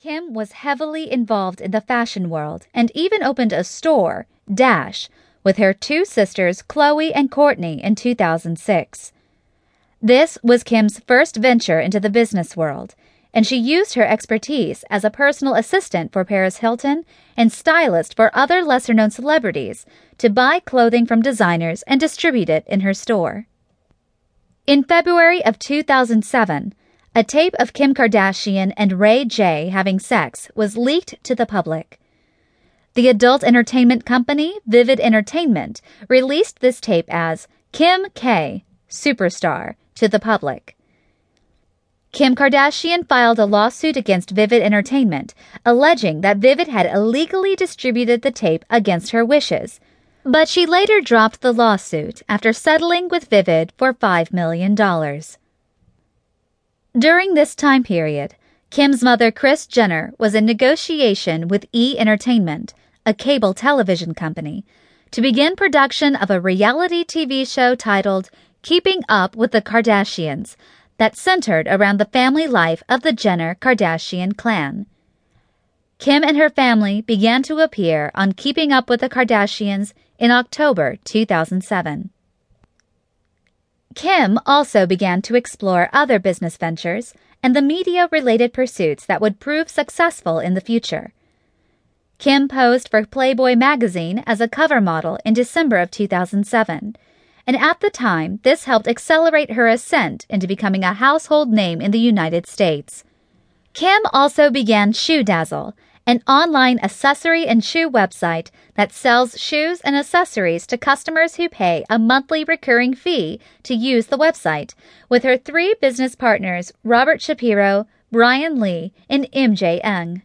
Kim was heavily involved in the fashion world and even opened a store, Dash, with her two sisters, Khloé and Kourtney, in 2006. This was Kim's first venture into the business world, and she used her expertise as a personal assistant for Paris Hilton and stylist for other lesser known celebrities to buy clothing from designers and distribute it in her store. In February of 2007, a tape of Kim Kardashian and Ray J having sex was leaked to the public. The adult entertainment company Vivid Entertainment released this tape as Kim K, Superstar, to the public. Kim Kardashian filed a lawsuit against Vivid Entertainment, alleging that Vivid had illegally distributed the tape against her wishes. But she later dropped the lawsuit after settling with Vivid for $5 million. During this time period, Kim's mother, Kris Jenner, was in negotiation with E Entertainment, a cable television company, to begin production of a reality TV show titled Keeping Up with the Kardashians that centered around the family life of the Jenner Kardashian clan. Kim and her family began to appear on Keeping Up with the Kardashians in October 2007. Kim also began to explore other business ventures and the media related pursuits that would prove successful in the future. Kim posed for Playboy magazine as a cover model in December of 2007, and at the time, this helped accelerate her ascent into becoming a household name in the United States. Kim also began Shoe Dazzle, an online accessory and shoe website that sells shoes and accessories to customers who pay a monthly recurring fee to use the website, with her three business partners, Robert Shapiro, Brian Lee, and MJ Eng.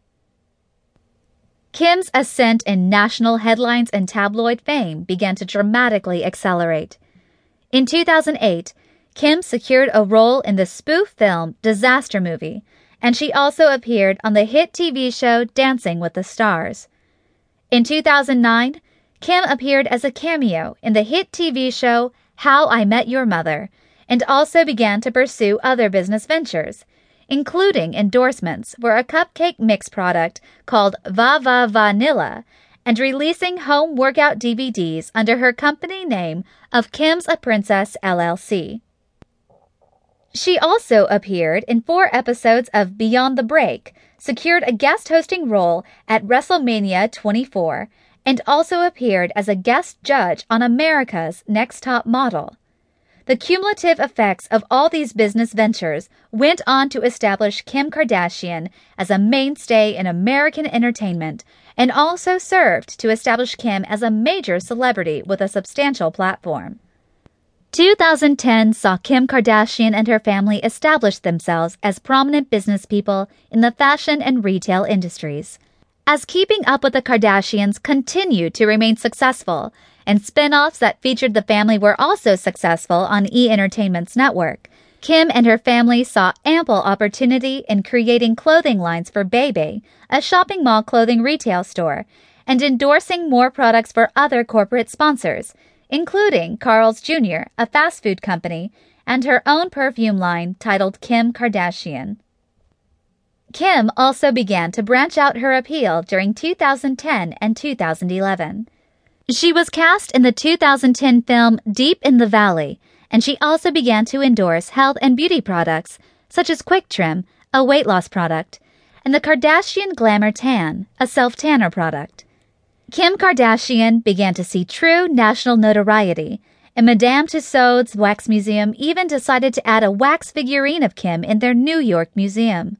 Kim's ascent in national headlines and tabloid fame began to dramatically accelerate. In 2008, Kim secured a role in the spoof film Disaster Movie, and she also appeared on the hit TV show Dancing with the Stars. In 2009, Kim appeared as a cameo in the hit TV show How I Met Your Mother and also began to pursue other business ventures, including endorsements for a cupcake mix product called Va Va Vanilla and releasing home workout DVDs under her company name of Kim's a Princess LLC. She also appeared in four episodes of Beyond the Break, secured a guest hosting role at WrestleMania 24, and also appeared as a guest judge on America's Next Top Model. The cumulative effects of all these business ventures went on to establish Kim Kardashian as a mainstay in American entertainment and also served to establish Kim as a major celebrity with a substantial platform. 2010 saw Kim Kardashian and her family establish themselves as prominent business people in the fashion and retail industries. As Keeping Up with the Kardashians continued to remain successful, and spin offs that featured the family were also successful on E Entertainment's network, Kim and her family saw ample opportunity in creating clothing lines for Bebe, a shopping mall clothing retail store, and endorsing more products for other corporate sponsors including Carl's Jr., a fast food company, and her own perfume line titled Kim Kardashian. Kim also began to branch out her appeal during 2010 and 2011. She was cast in the 2010 film Deep in the Valley, and she also began to endorse health and beauty products such as Quick Trim, a weight loss product, and the Kardashian Glamour Tan, a self tanner product. Kim Kardashian began to see true national notoriety, and Madame Tussauds Wax Museum even decided to add a wax figurine of Kim in their New York museum.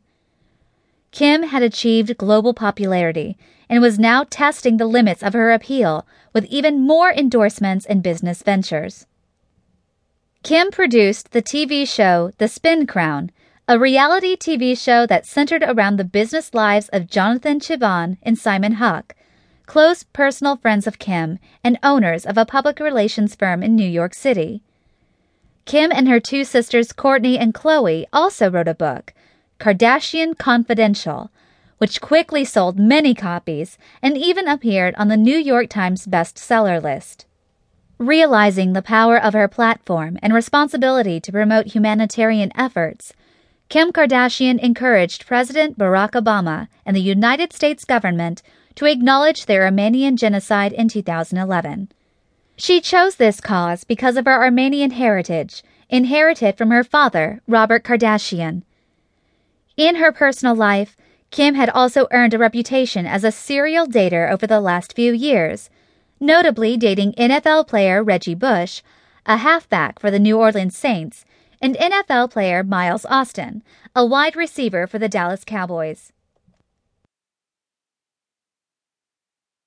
Kim had achieved global popularity and was now testing the limits of her appeal with even more endorsements and business ventures. Kim produced the TV show The Spin Crowd, a reality TV show that centered around the business lives of Jonathan Cheban and Simon Huck close personal friends of Kim and owners of a public relations firm in New York City. Kim and her two sisters, Kourtney and Khloé, also wrote a book, Kardashian Confidential, which quickly sold many copies and even appeared on the New York Times bestseller list. Realizing the power of her platform and responsibility to promote humanitarian efforts, Kim Kardashian encouraged President Barack Obama and the United States government to acknowledge the Armenian genocide in 2011. She chose this cause because of her Armenian heritage, inherited from her father, Robert Kardashian. In her personal life, Kim had also earned a reputation as a serial dater over the last few years, notably dating NFL player Reggie Bush, a halfback for the New Orleans Saints, and NFL player Miles Austin, a wide receiver for the Dallas Cowboys.